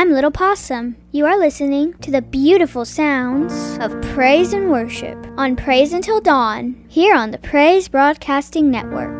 I'm Little Possum. You are listening to the beautiful sounds of praise and worship on Praise Until Dawn here on the Praise Broadcasting Network.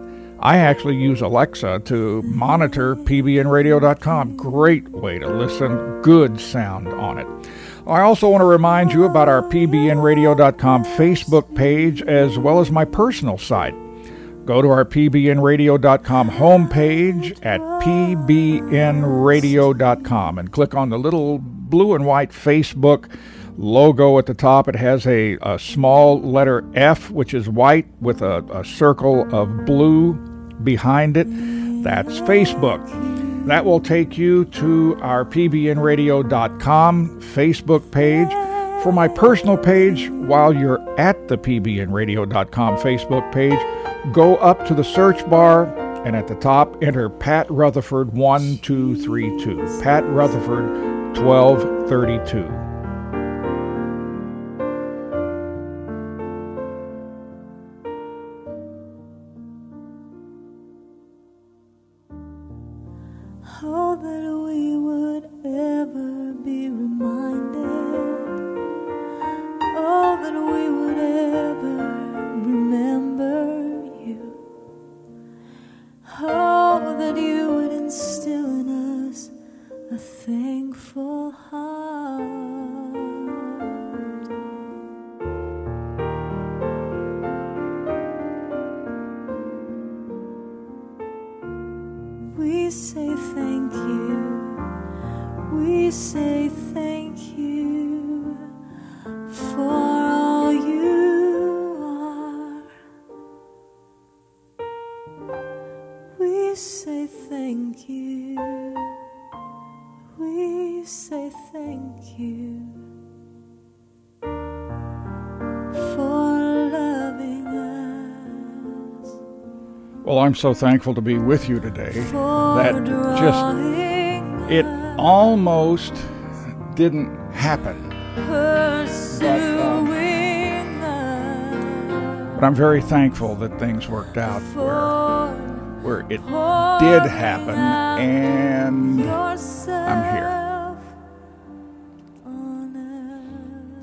I actually use Alexa to monitor pbnradio.com. Great way to listen, good sound on it. I also want to remind you about our pbnradio.com Facebook page as well as my personal site. Go to our pbnradio.com homepage at pbnradio.com and click on the little blue and white Facebook logo at the top. It has a, a small letter F, which is white, with a, a circle of blue behind it. That's Facebook. That will take you to our pbnradio.com Facebook page. For my personal page, while you're at the pbnradio.com Facebook page, go up to the search bar and at the top enter Pat Rutherford 1232. Pat Rutherford 1232. I'm so thankful to be with you today that just it almost didn't happen. But, um, but I'm very thankful that things worked out where, where it did happen, and I'm here.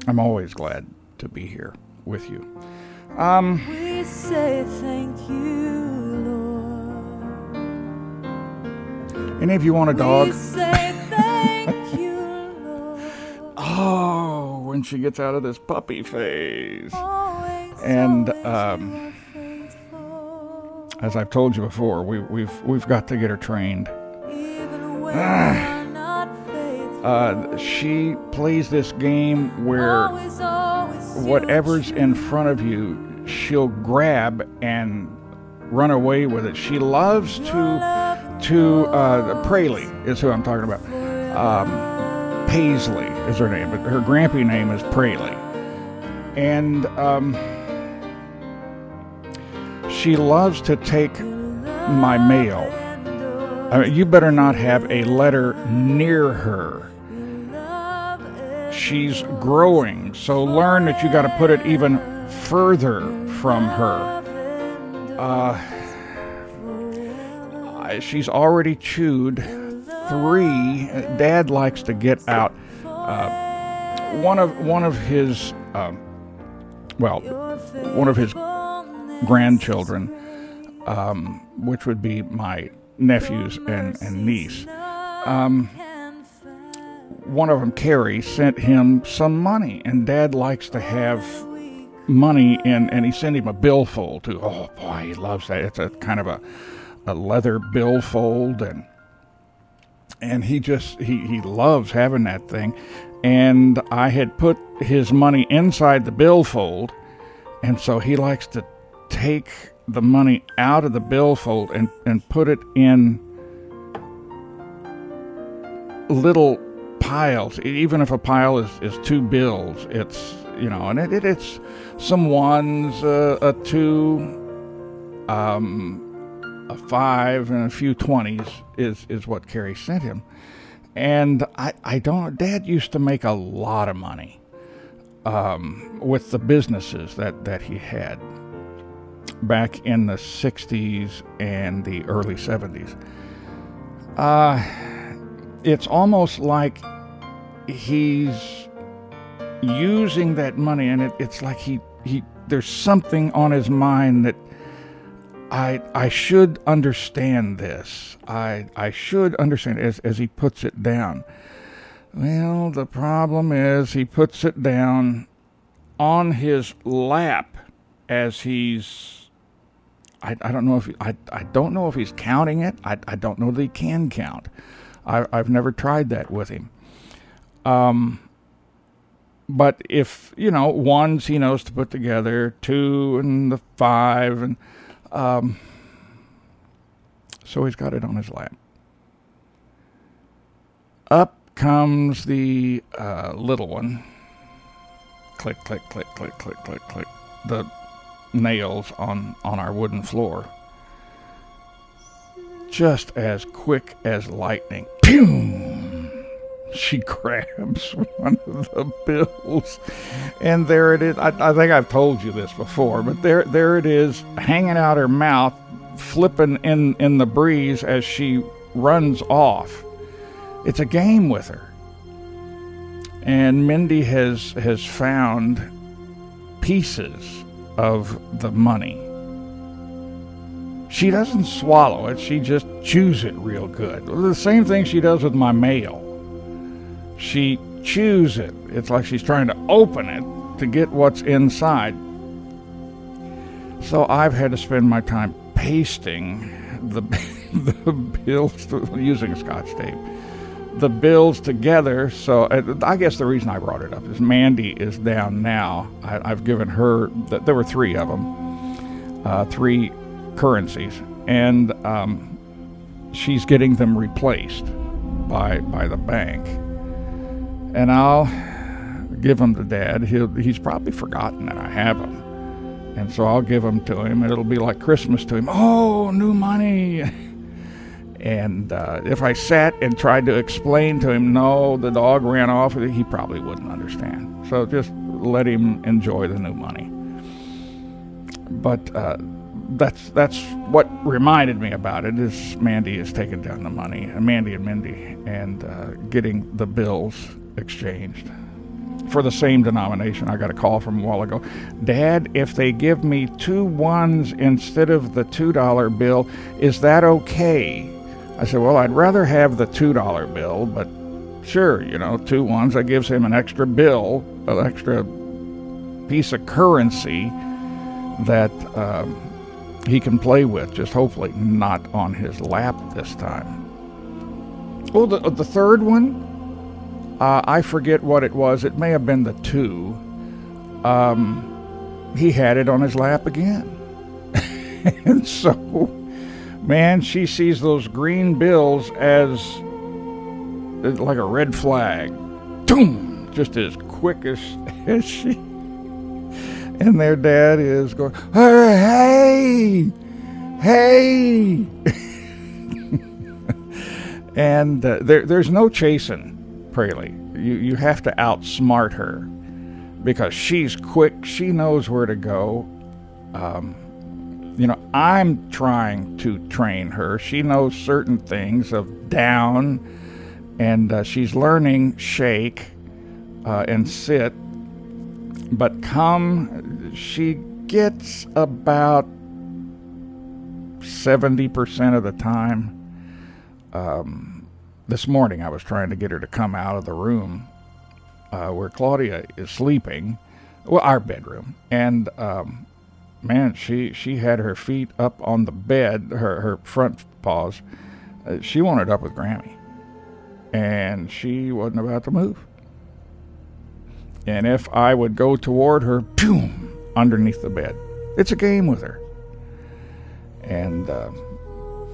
I'm always glad to be here with you. Um, we say thank you. Any of you want a dog? oh, when she gets out of this puppy phase. And um, as I've told you before, we, we've we've got to get her trained. Uh, she plays this game where whatever's in front of you, she'll grab and run away with it. She loves to to uh, Praley is who I'm talking about. Um, Paisley is her name, but her grampy name is Praley. And um, she loves to take my mail I mean, you better not have a letter near her. She's growing, so learn that you got to put it even further from her. Uh, she's already chewed three. Dad likes to get out uh, one of one of his uh, well, one of his grandchildren, um, which would be my nephews and, and niece. Um, one of them, Carrie, sent him some money, and Dad likes to have money in, and he sent him a billfold too. Oh boy, he loves that. It's a kind of a, a leather billfold, and and he just he he loves having that thing. And I had put his money inside the billfold, and so he likes to take the money out of the billfold and, and put it in little piles. Even if a pile is, is two bills, it's, you know, and it, it it's some ones, uh, a two, um, a five, and a few twenties is, is what Carrie sent him. And I, I don't, Dad used to make a lot of money um, with the businesses that, that he had back in the 60s and the early 70s. Uh, it's almost like he's using that money, and it, it's like he, he there's something on his mind that I I should understand this. I I should understand as as he puts it down. Well, the problem is he puts it down on his lap as he's I, I don't know if I, I don't know if he's counting it. I, I don't know that he can count. I, I've never tried that with him. Um, but if you know ones he knows to put together, two and the five, and um, so he's got it on his lap. Up comes the uh, little one. Click, click, click, click, click, click, click. The nails on, on our wooden floor. Just as quick as lightning. Pew! She grabs one of the bills, and there it is. I, I think I've told you this before, but there, there it is, hanging out her mouth, flipping in, in the breeze as she runs off. It's a game with her. And Mindy has has found pieces of the money. She doesn't swallow it, she just chews it real good. The same thing she does with my mail. She chews it. It's like she's trying to open it to get what's inside. So I've had to spend my time pasting the, the bills using scotch tape the bills together. So I guess the reason I brought it up is Mandy is down now. I, have given her there were three of them, uh, three currencies, and um, she's getting them replaced by by the bank. And I'll give them to Dad. He'll, he's probably forgotten that I have them. And so I'll give them to him, it'll be like Christmas to him. Oh, new money. And uh, if I sat and tried to explain to him, no, the dog ran off, he probably wouldn't understand. So just let him enjoy the new money. But uh, that's that's what reminded me about it is Mandy is taking down the money, Mandy and Mindy, and uh, getting the bills exchanged for the same denomination. I got a call from a while ago. Dad, if they give me two ones instead of the two dollar bill, is that okay? I said, Well, I'd rather have the $2 bill, but sure, you know, two ones. That gives him an extra bill, an extra piece of currency that um, he can play with, just hopefully not on his lap this time. Oh, the, the third one, uh, I forget what it was. It may have been the two. Um, he had it on his lap again. and so man, she sees those green bills as like a red flag. Boom! Just as quick as, as she. And their dad is going, hey, hey. And uh, there, there's no chasing Praley. You, you have to outsmart her because she's quick. She knows where to go. Um, you know, I'm trying to train her. She knows certain things of down, and uh, she's learning shake uh, and sit. But come, she gets about 70% of the time. Um, this morning, I was trying to get her to come out of the room uh, where Claudia is sleeping, well, our bedroom, and um, man, she she had her feet up on the bed, her her front paws. Uh, she wanted up with Grammy, and she wasn't about to move. And if I would go toward her, boom, underneath the bed. It's a game with her. And uh,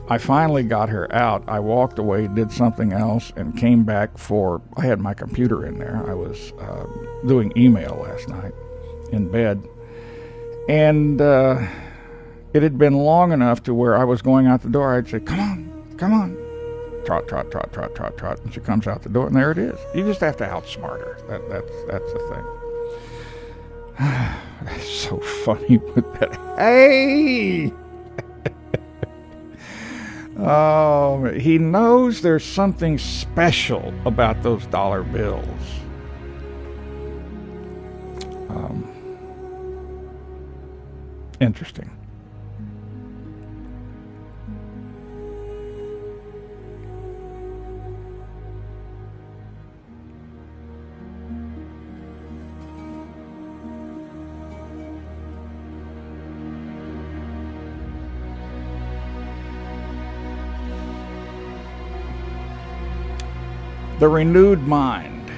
I finally got her out. I walked away, did something else, and came back for. I had my computer in there. I was uh, doing email last night in bed and uh, it had been long enough to where I was going out the door. I'd say, Come on, come on. Trot, trot, trot, trot, trot, trot. And she comes out the door, and there it is. You just have to outsmart her. That, that's, that's the thing. it's so funny with that. Hey! Oh, he knows there's something special about those dollar bills. Um, interesting. The renewed mind.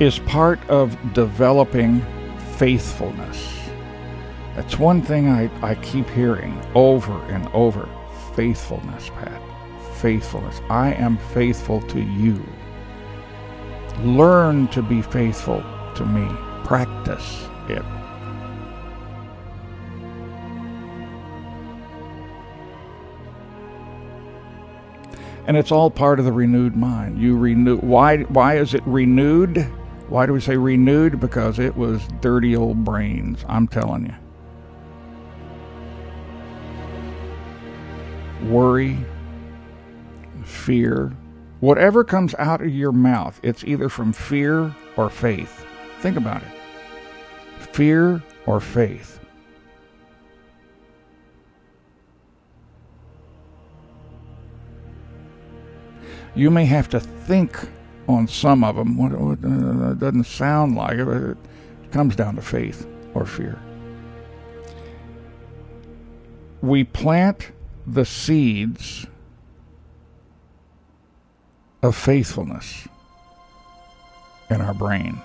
is part of developing faithfulness. That's one thing I, I keep hearing over and over faithfulness, Pat. Faithfulness. I am faithful to you. Learn to be faithful to me. Practice it. And it's all part of the renewed mind. You renew. Why? Why is it renewed? Why do we say renewed? Because it was dirty old brains, I'm telling you. Worry, fear, whatever comes out of your mouth, it's either from fear or faith. Think about it fear or faith. You may have to think on some of them. What, what uh, doesn't sound like it. It comes down to faith or fear. We plant the seeds of faithfulness in our brain.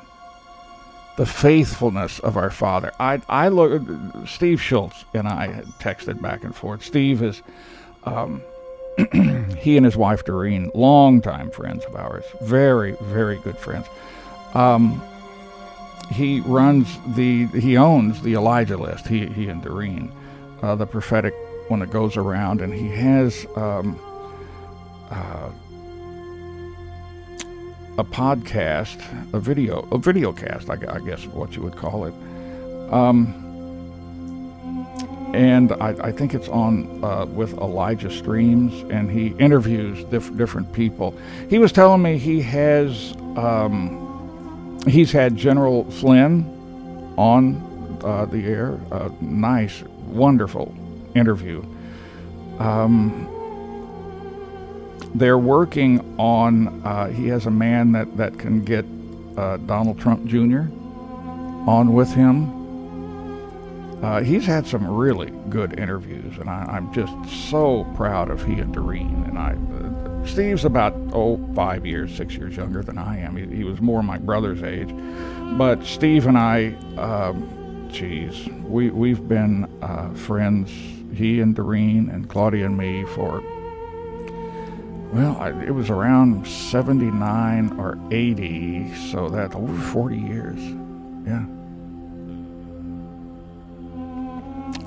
The faithfulness of our Father. I, I look. Steve Schultz and I texted back and forth. Steve is um, he and his wife Doreen, longtime friends of ours, very, very good friends. Um, he runs the, he owns the Elijah list. He, he and Doreen, uh, the prophetic when it goes around, and he has um, uh, a podcast, a video, a video cast, I, I guess what you would call it. Um, and I, I, think it's on uh, with Elijah Streams, and he interviews diff- different people. He was telling me he has um, he's had General Flynn on uh, the air. Uh, nice, wonderful interview. Um, they're working on. Uh, he has a man that that can get uh, Donald Trump Jr. on with him uh, he's had some really good interviews, and I, am just so proud of he and Doreen. And I, uh, Steve's about oh five years, six years younger than I am. He, he was more my brother's age, but Steve and I, um, geez, we we've been uh, friends. He and Doreen and Claudia and me for well, I, it was around 79 or 80, so that's over 40 years. Yeah.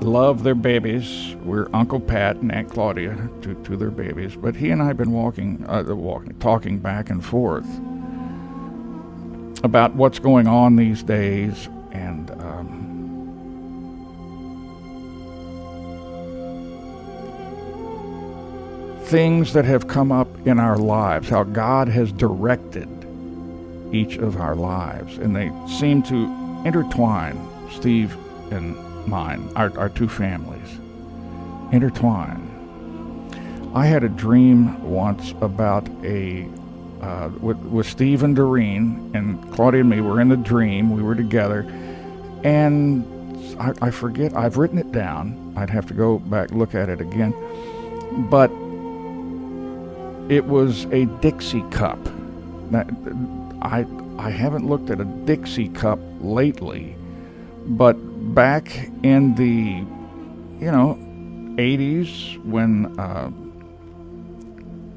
Love their babies. We're Uncle Pat and Aunt Claudia to, to their babies. But he and I have been walking, uh, walking, talking back and forth about what's going on these days and um, things that have come up in our lives, how God has directed each of our lives. And they seem to intertwine, Steve and mine, our, our two families, intertwine. I had a dream once about a uh, with, with Steve and Doreen and Claudia and me were in the dream. We were together, and I, I forget. I've written it down. I'd have to go back look at it again, but it was a Dixie cup. Now, I I haven't looked at a Dixie cup lately, but back in the you know 80s when uh,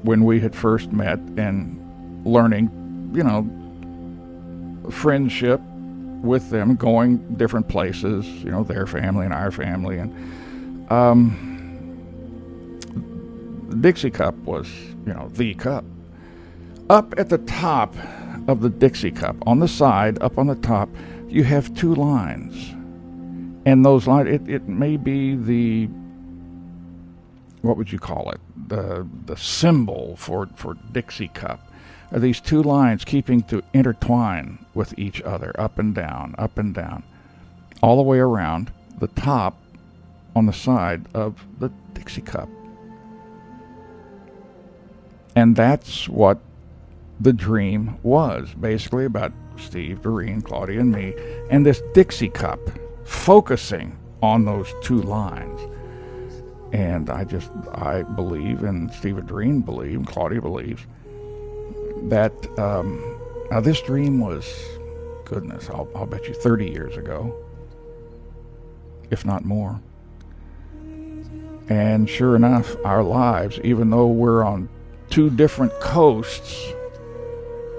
when we had first met and learning, you know, friendship with them, going different places, you know, their family and our family, and um, the Dixie Cup was, you know, the cup. Up at the top of the Dixie Cup, on the side, up on the top, you have two lines, and those lines, it, it may be the what would you call it? The the symbol for for Dixie Cup are these two lines keeping to intertwine with each other, up and down, up and down, all the way around the top on the side of the Dixie cup. And that's what the dream was basically about Steve, Doreen, Claudia, and me, and this Dixie cup focusing on those two lines. And I just, I believe, and Steve Dream Doreen believe, and Claudia believes, that um, now this dream was goodness I'll, I'll bet you 30 years ago if not more and sure enough our lives even though we're on two different coasts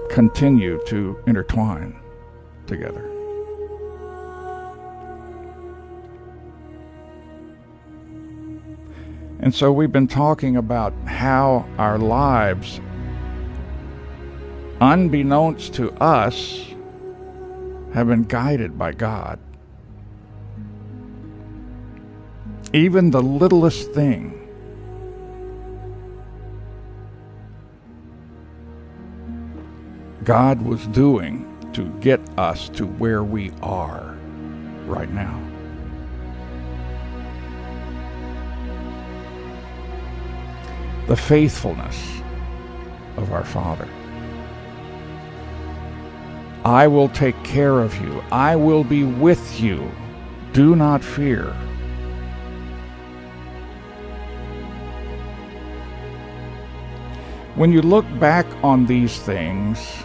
continue to intertwine together and so we've been talking about how our lives unbeknownst to us, have been guided by God. Even the littlest thing God was doing to get us to where we are right now. The faithfulness of our Father. I will take care of you. I will be with you. Do not fear. When you look back on these things,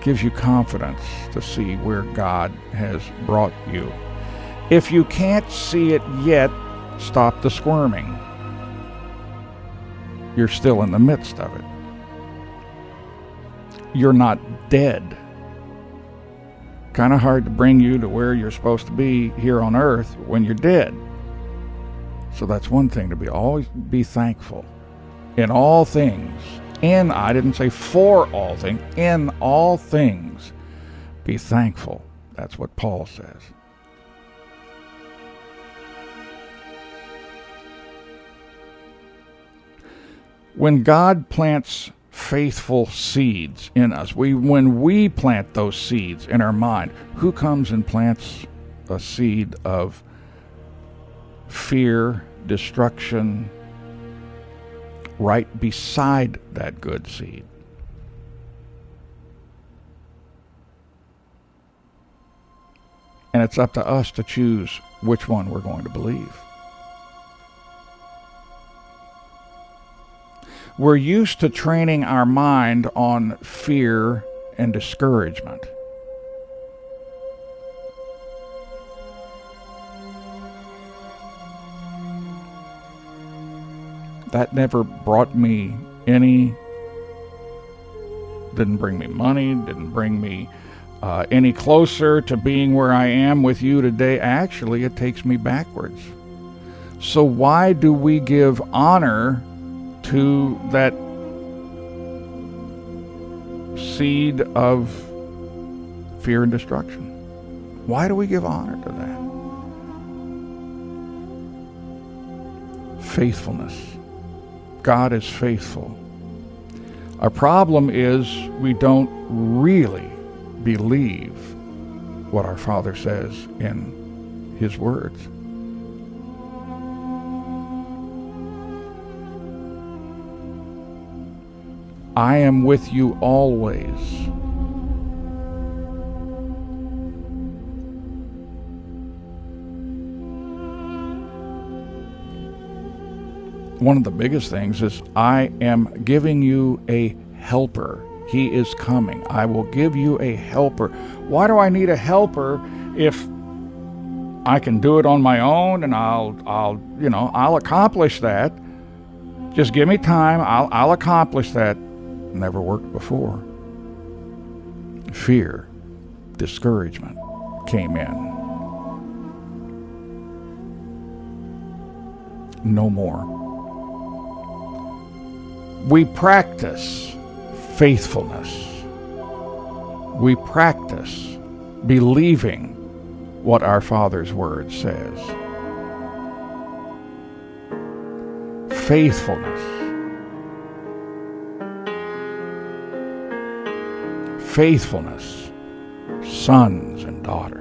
gives you confidence to see where God has brought you. If you can't see it yet, stop the squirming. You're still in the midst of it you're not dead. Kind of hard to bring you to where you're supposed to be here on earth when you're dead. So that's one thing to be always be thankful in all things. In I didn't say for all things, in all things be thankful. That's what Paul says. When God plants faithful seeds in us. We when we plant those seeds in our mind, who comes and plants a seed of fear, destruction right beside that good seed? And it's up to us to choose which one we're going to believe. We're used to training our mind on fear and discouragement. That never brought me any, didn't bring me money, didn't bring me uh, any closer to being where I am with you today. Actually, it takes me backwards. So, why do we give honor to that seed of fear and destruction? Why do we give honor to that? Faithfulness. God is faithful. Our problem is we don't really believe what our Father says in His words. I am with you always. One of the biggest things is I am giving you a helper. He is coming. I will give you a helper. Why do I need a helper if I can do it on my own and I'll I'll you know, I'll accomplish that. Just give me time. I'll I'll accomplish that never worked before. Fear, discouragement came in. No more. We practice faithfulness. We practice believing what our Father's Word says. Faithfulness. Faithfulness, sons and daughters.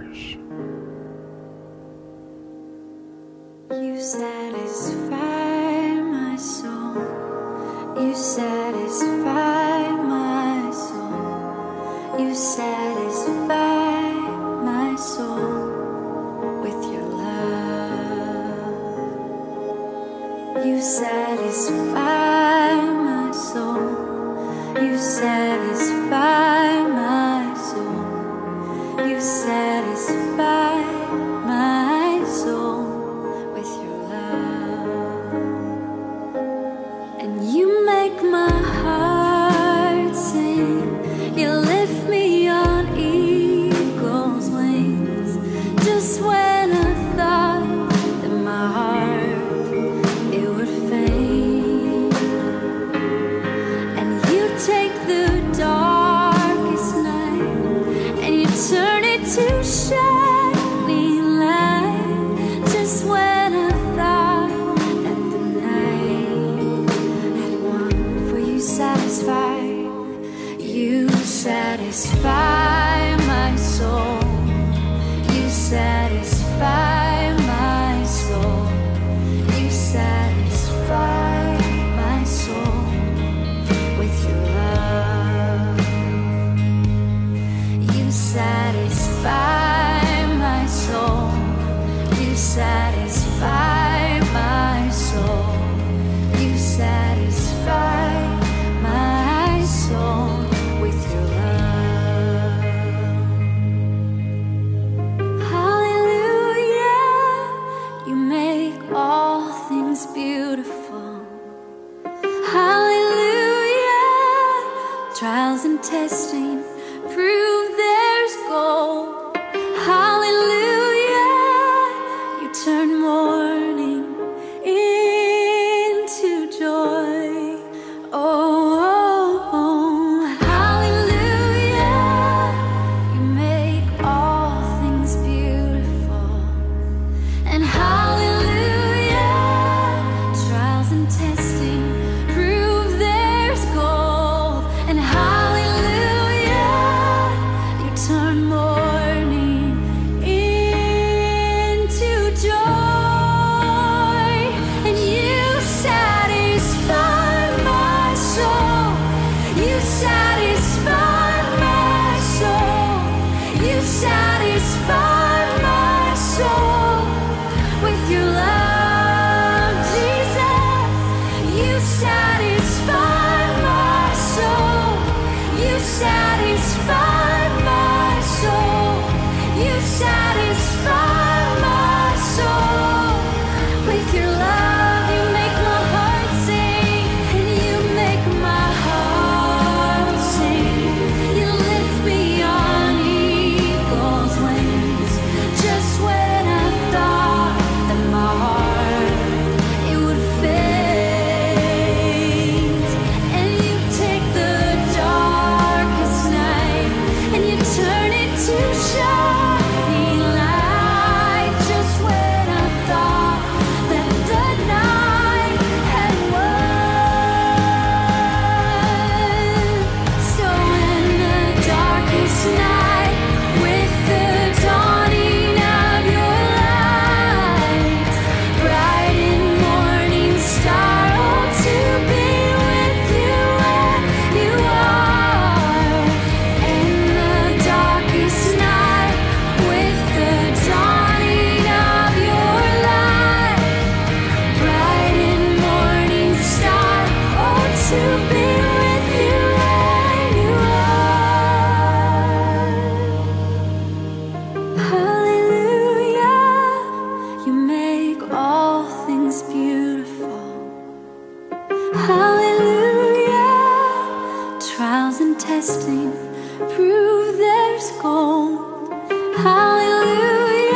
Trials and testing prove there's gold. Hallelujah.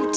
You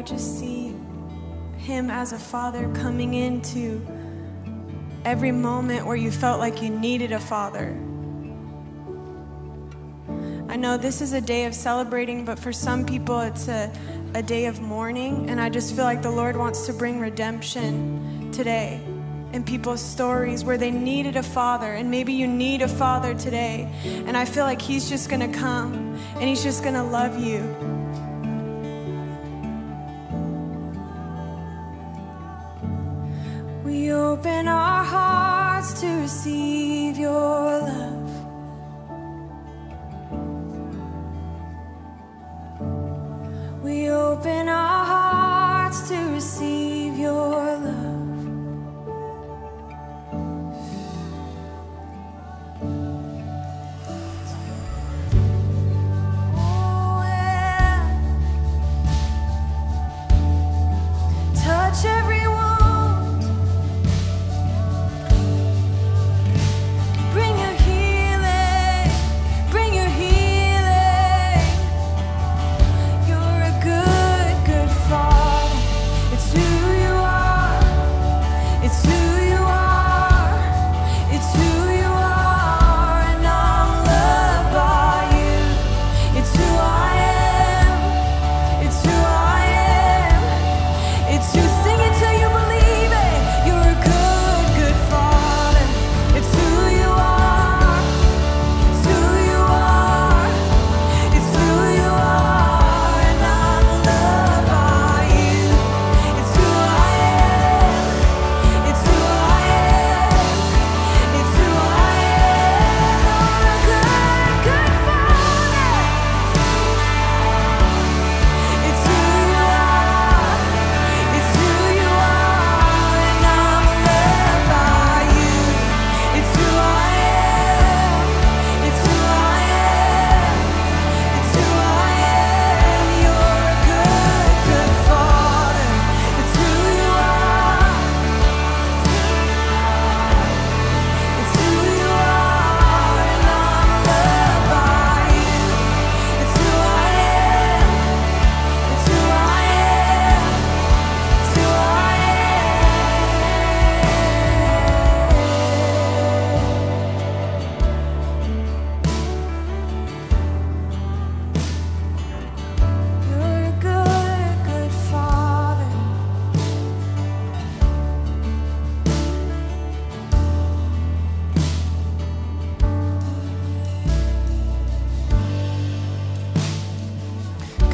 I just see him as a father coming into every moment where you felt like you needed a father. I know this is a day of celebrating, but for some people it's a, a day of mourning. And I just feel like the Lord wants to bring redemption today in people's stories where they needed a father. And maybe you need a father today. And I feel like He's just gonna come and He's just gonna love you. Receive your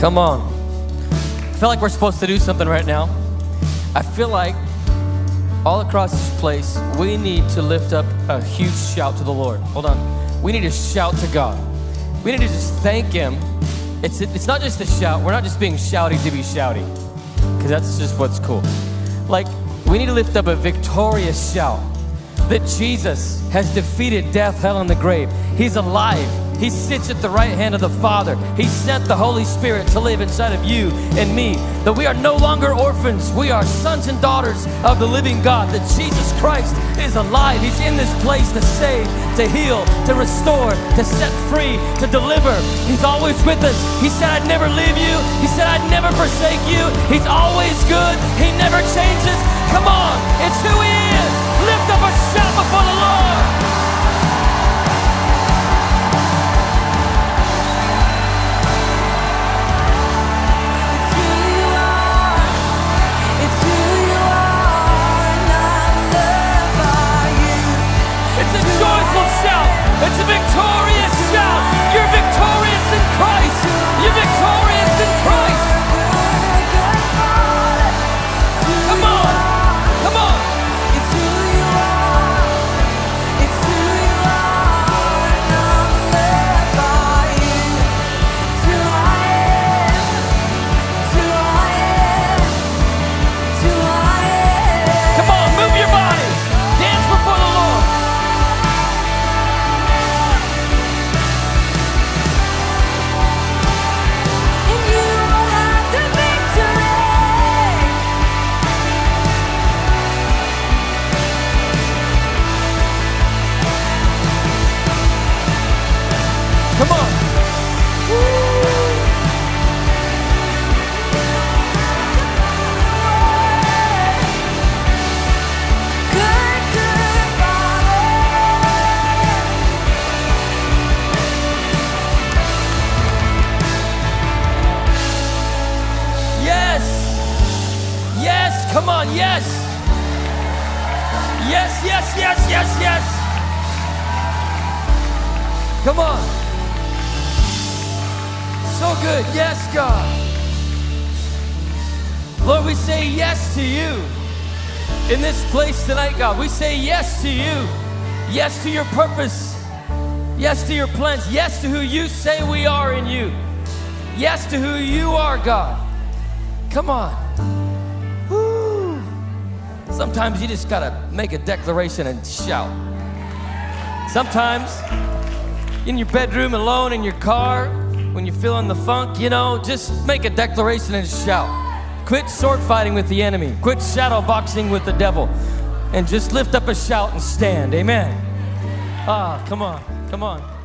Come on. I feel like we're supposed to do something right now. I feel like all across this place, we need to lift up a huge shout to the Lord. Hold on. We need to shout to God. We need to just thank Him. It's, it's not just a shout. We're not just being shouty to be shouty, because that's just what's cool. Like, we need to lift up a victorious shout. that Jesus has defeated death, hell, and the grave. He's alive. He sits at the right hand of the Father. He sent the Holy Spirit to live inside of you and me. That we are no longer orphans. We are sons and daughters of the living God. That Jesus Christ is alive. He's in this place to save, to heal, to restore, to set free, to deliver. He's always with us. He said, I'd never leave you. He said, I'd never forsake you. He's always good. He never changes. Come on, it's who He is. Lift up a shout before the Lord. It's a victorious Yes. Yes, yes, yes, yes, yes. Come on. So good. Yes, God. Lord, we say yes to you in this place tonight, God. We say yes to you. Yes to your purpose. Yes to your plans. Yes to who you say we are in you. Yes to who you are, God. Come on. Sometimes you just gotta make a declaration and shout. Sometimes in your bedroom alone, in your car, when you're feeling the funk, you know, just make a declaration and shout. Quit sword fighting with the enemy. Quit shadow boxing with the devil. And just lift up a shout and stand. Amen. Ah, come on. Come on.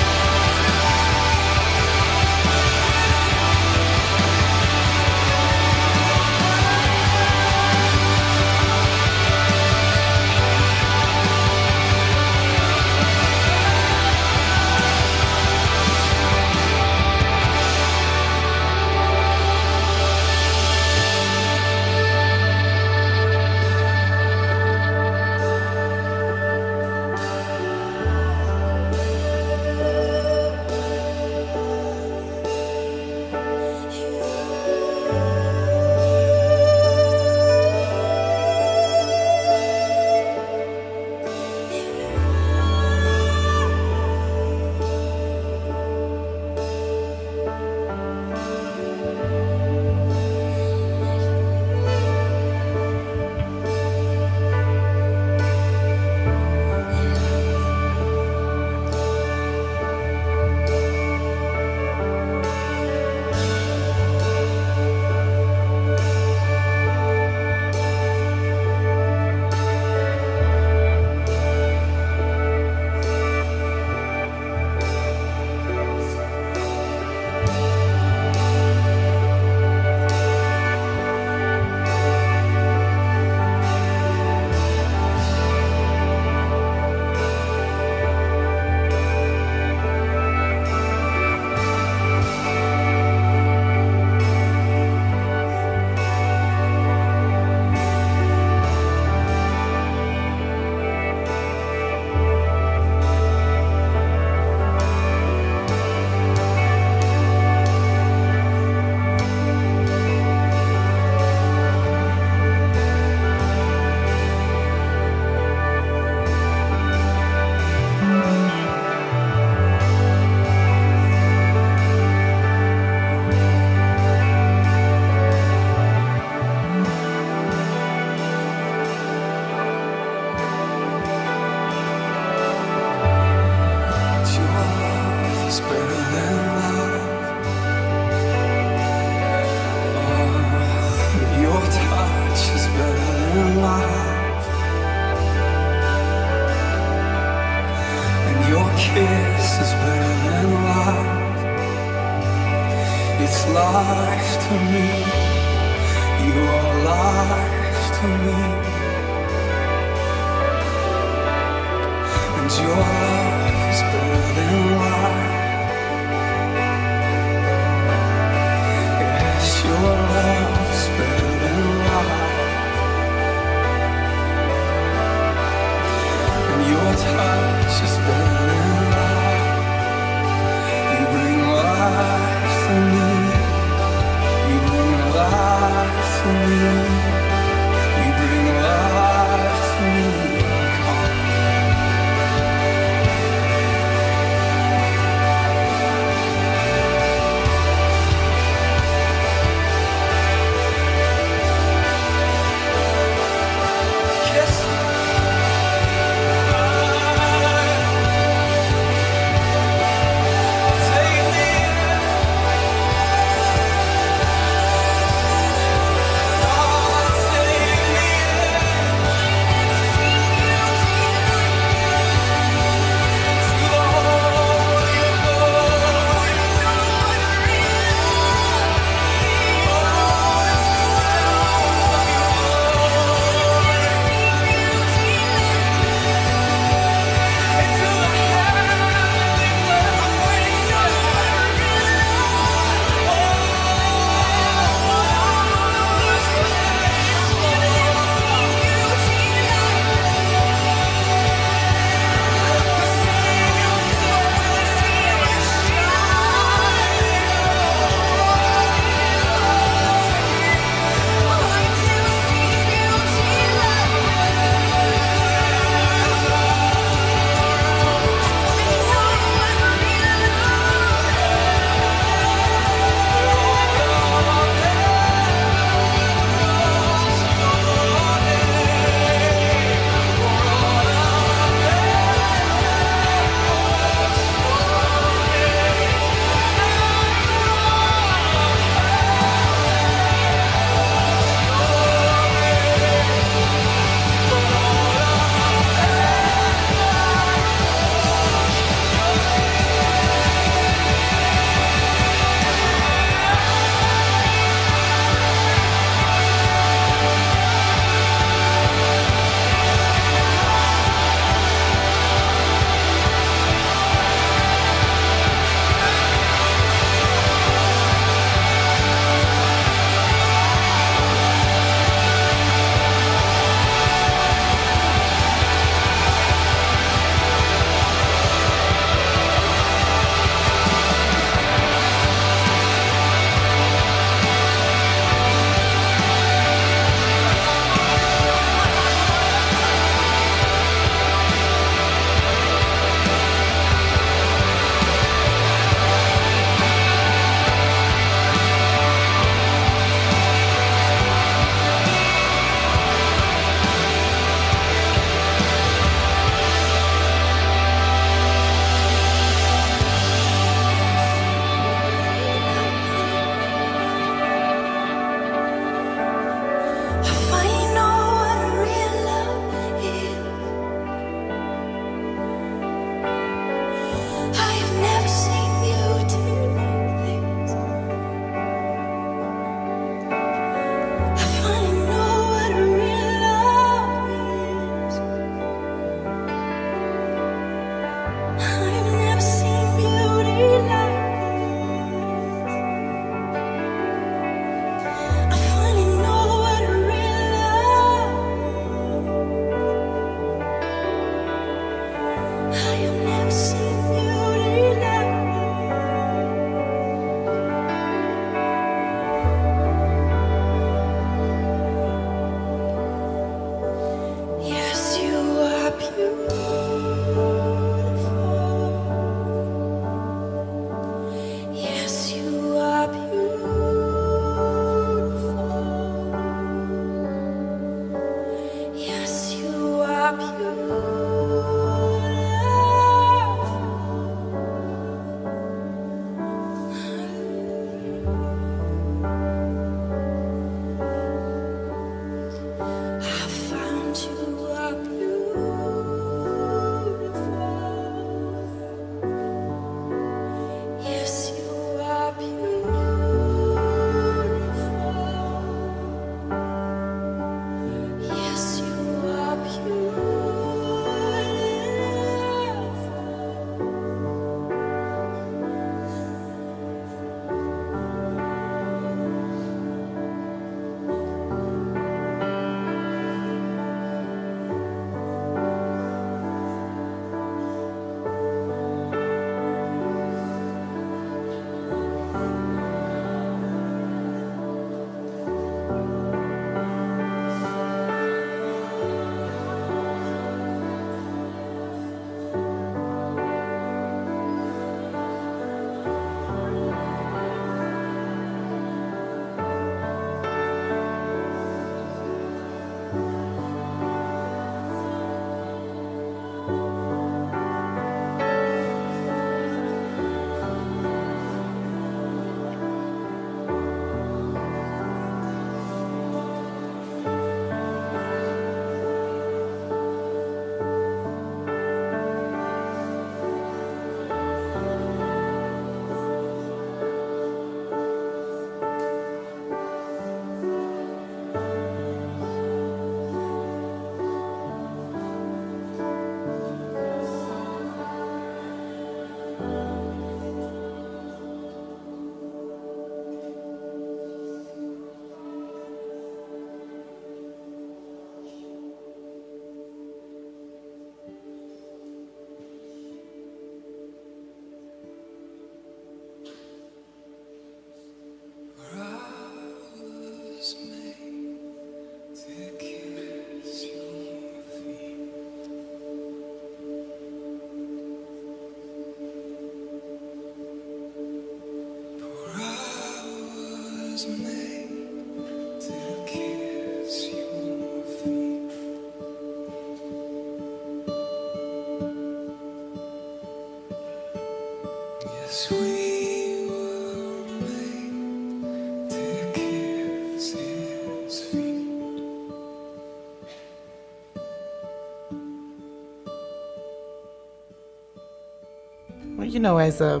You know, as a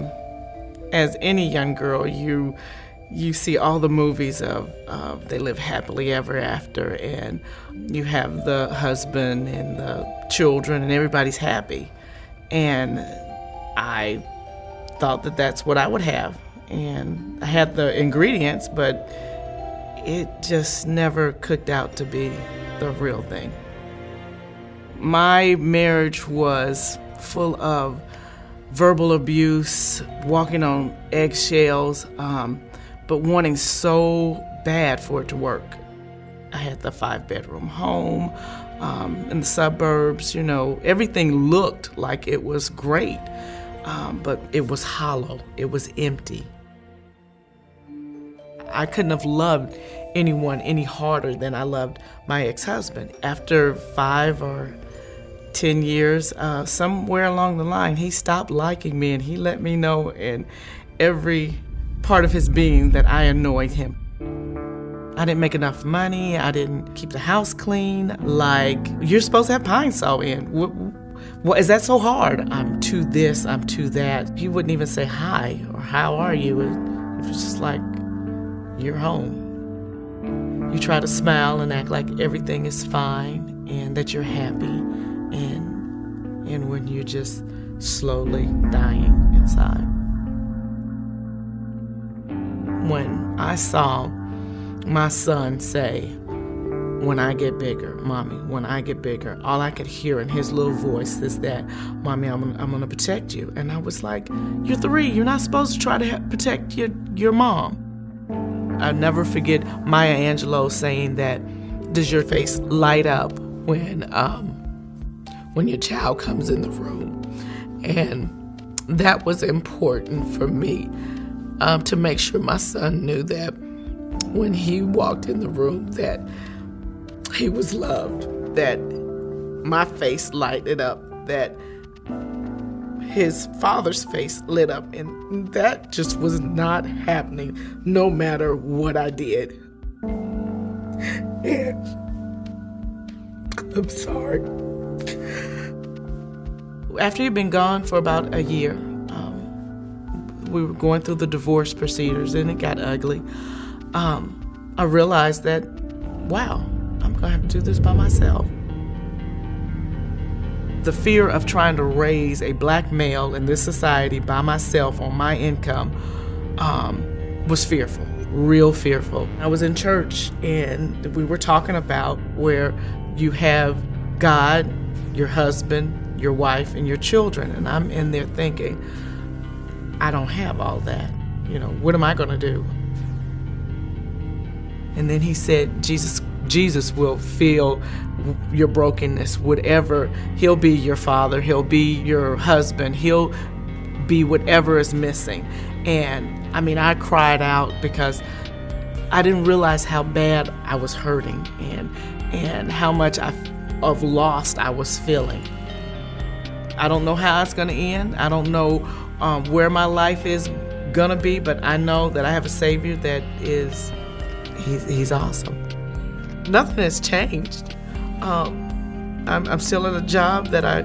as any young girl, you you see all the movies of they live happily ever after, and you have the husband and the children, and everybody's happy. And I thought that that's what I would have, and I had the ingredients, but it just never cooked out to be the real thing. My marriage was full of verbal abuse, walking on eggshells, um, but wanting so bad for it to work. I had the five bedroom home um, in the suburbs, you know, everything looked like it was great, um, but it was hollow, it was empty. I couldn't have loved anyone any harder than I loved my ex husband. After five or 10 years, uh, somewhere along the line, he stopped liking me and he let me know in every part of his being that I annoyed him. I didn't make enough money. I didn't keep the house clean. Like, you're supposed to have Pine-Sol in. What, what, is that so hard? I'm to this, I'm to that. He wouldn't even say hi or how are you. It, it was just like, you're home. You try to smile and act like everything is fine and that you're happy and and when you're just slowly dying inside. When I saw my son say, when I get bigger, mommy, when I get bigger, all I could hear in his little voice is that, mommy, I'm I'm gonna protect you. And I was like, you're three, you're not supposed to try to ha- protect your, your mom. I'll never forget Maya Angelou saying that, does your face light up when, um, when your child comes in the room? And that was important for me um, to make sure my son knew that when he walked in the room that he was loved, that my face lighted up, that his father's face lit up, and that just was not happening no matter what I did. And I'm sorry. After he'd been gone for about a year, um, we were going through the divorce procedures and it got ugly. Um, I realized that, wow, I'm gonna have to do this by myself. The fear of trying to raise a black male in this society by myself on my income um, was fearful, real fearful. I was in church and we were talking about where you have God, your husband, your wife, and your children, and I'm in there thinking, I don't have all that. You know, what am I gonna do? And then he said, Jesus, Jesus will feel your brokenness, whatever. He'll be your father, he'll be your husband, he'll be whatever is missing. And I mean, I cried out because I didn't realize how bad I was hurting and and how much I, of lost I was feeling. I don't know how it's going to end. I don't know um, where my life is going to be, but I know that I have a Savior that is, he's, he's awesome. Nothing has changed. Um, I'm, I'm still at a job that I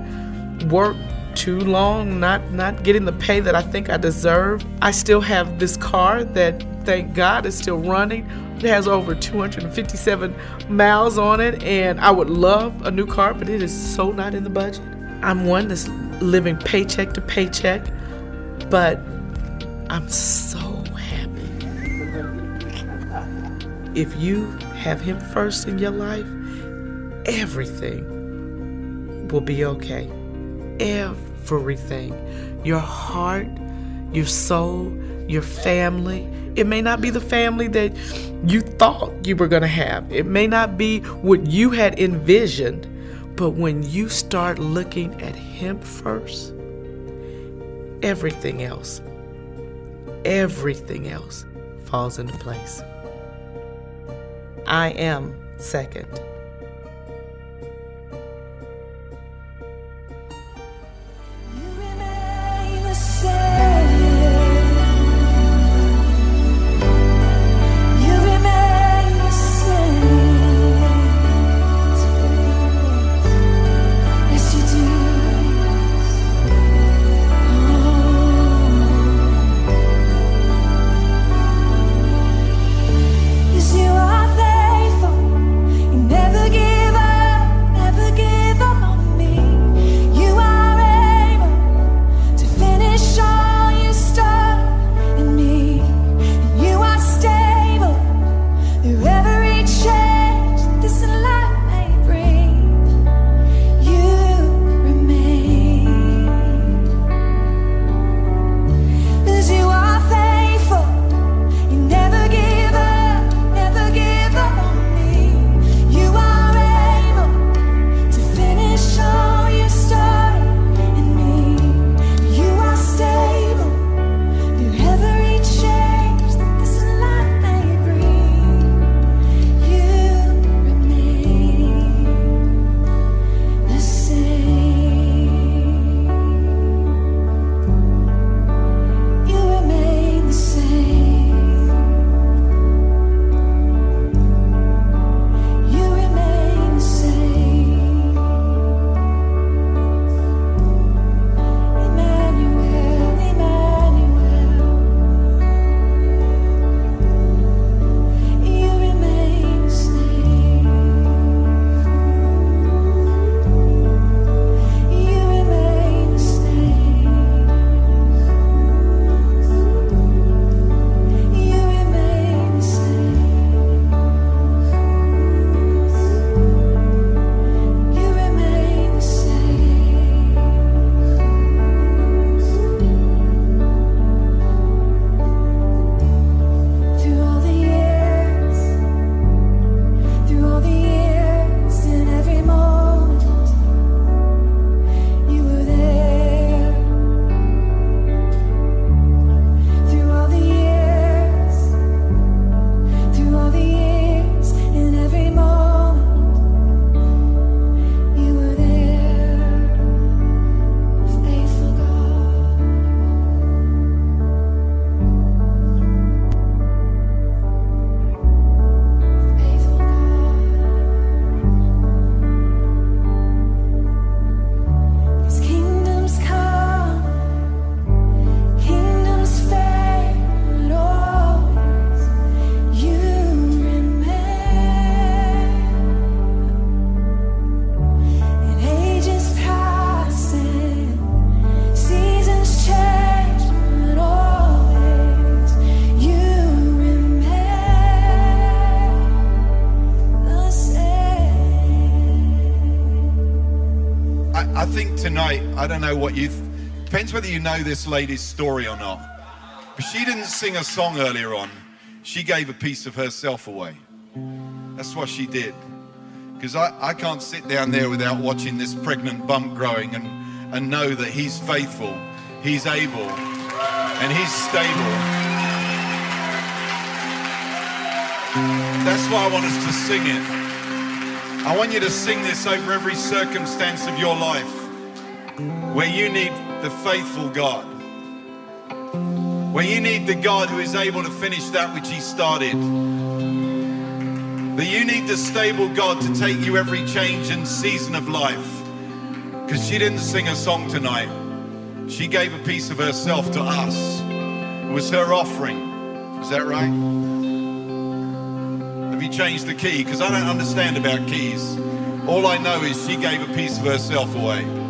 work too long, not, not getting the pay that I think I deserve. I still have this car that, thank God, is still running. It has over 257 miles on it, and I would love a new car, but it is so not in the budget. I'm one that's living paycheck to paycheck, but I'm so happy. If you have Him first in your life, everything will be okay. Everything. Your heart, your soul, your family. It may not be the family that you thought you were going to have, it may not be what you had envisioned. But when you start looking at Him first, everything else, everything else falls into place. I am second. Tonight, I don't know what you, th- depends whether you know this lady's story or not. But she didn't sing a song earlier on. She gave a piece of herself away. That's what she did. Because I, I can't sit down there without watching this pregnant bump growing and, and know that he's faithful, he's able, and he's stable. That's why I want us to sing it. I want you to sing this over every circumstance of your life where you need the faithful God, where you need the God who is able to finish that which He started. That you need the stable God to take you every change and season of life. Because she didn't sing a song tonight, she gave a piece of herself to us. It was her offering. Is that right? Have you changed the key? Because I don't understand about keys. All I know is she gave a piece of herself away.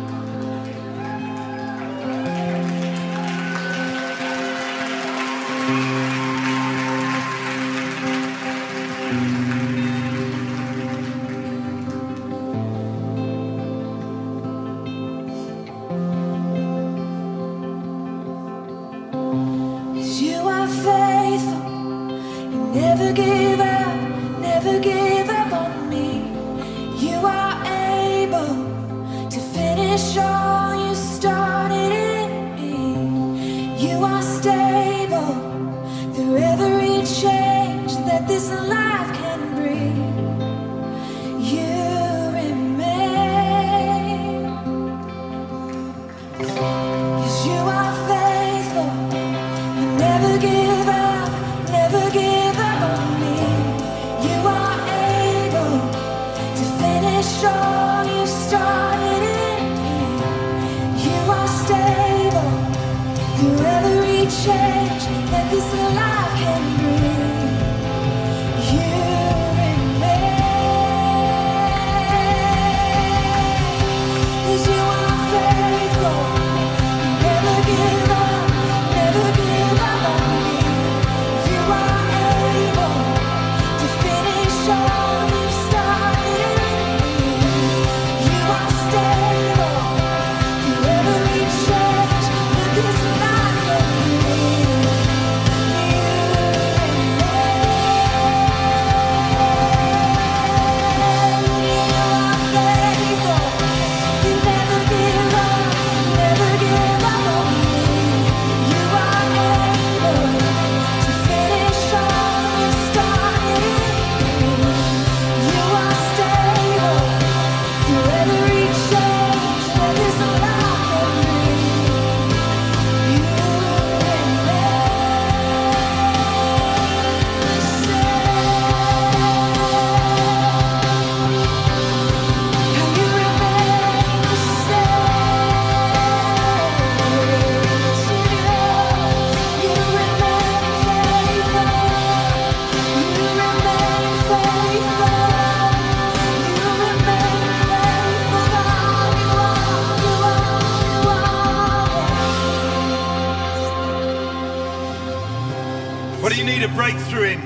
What do you need a breakthrough in?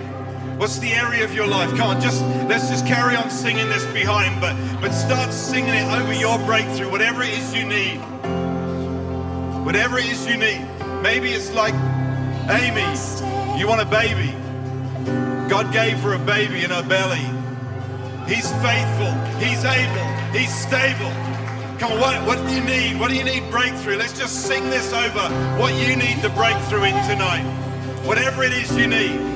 What's the area of your life? Come on, just let's just carry on singing this behind, but but start singing it over your breakthrough, whatever it is you need. Whatever it is you need. Maybe it's like Amy, you want a baby. God gave her a baby in her belly. He's faithful, he's able, he's stable. Come on, what, what do you need? What do you need breakthrough? Let's just sing this over what you need the breakthrough in tonight. Whatever it is you need.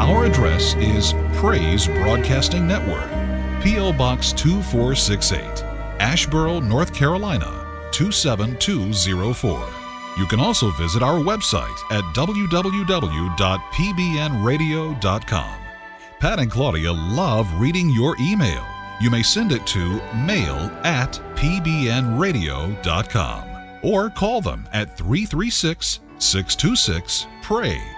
Our address is Praise Broadcasting Network, P.O. Box 2468, Asheboro, North Carolina 27204. You can also visit our website at www.pbnradio.com. Pat and Claudia love reading your email. You may send it to mail at pbnradio.com or call them at 336 626 PRAY.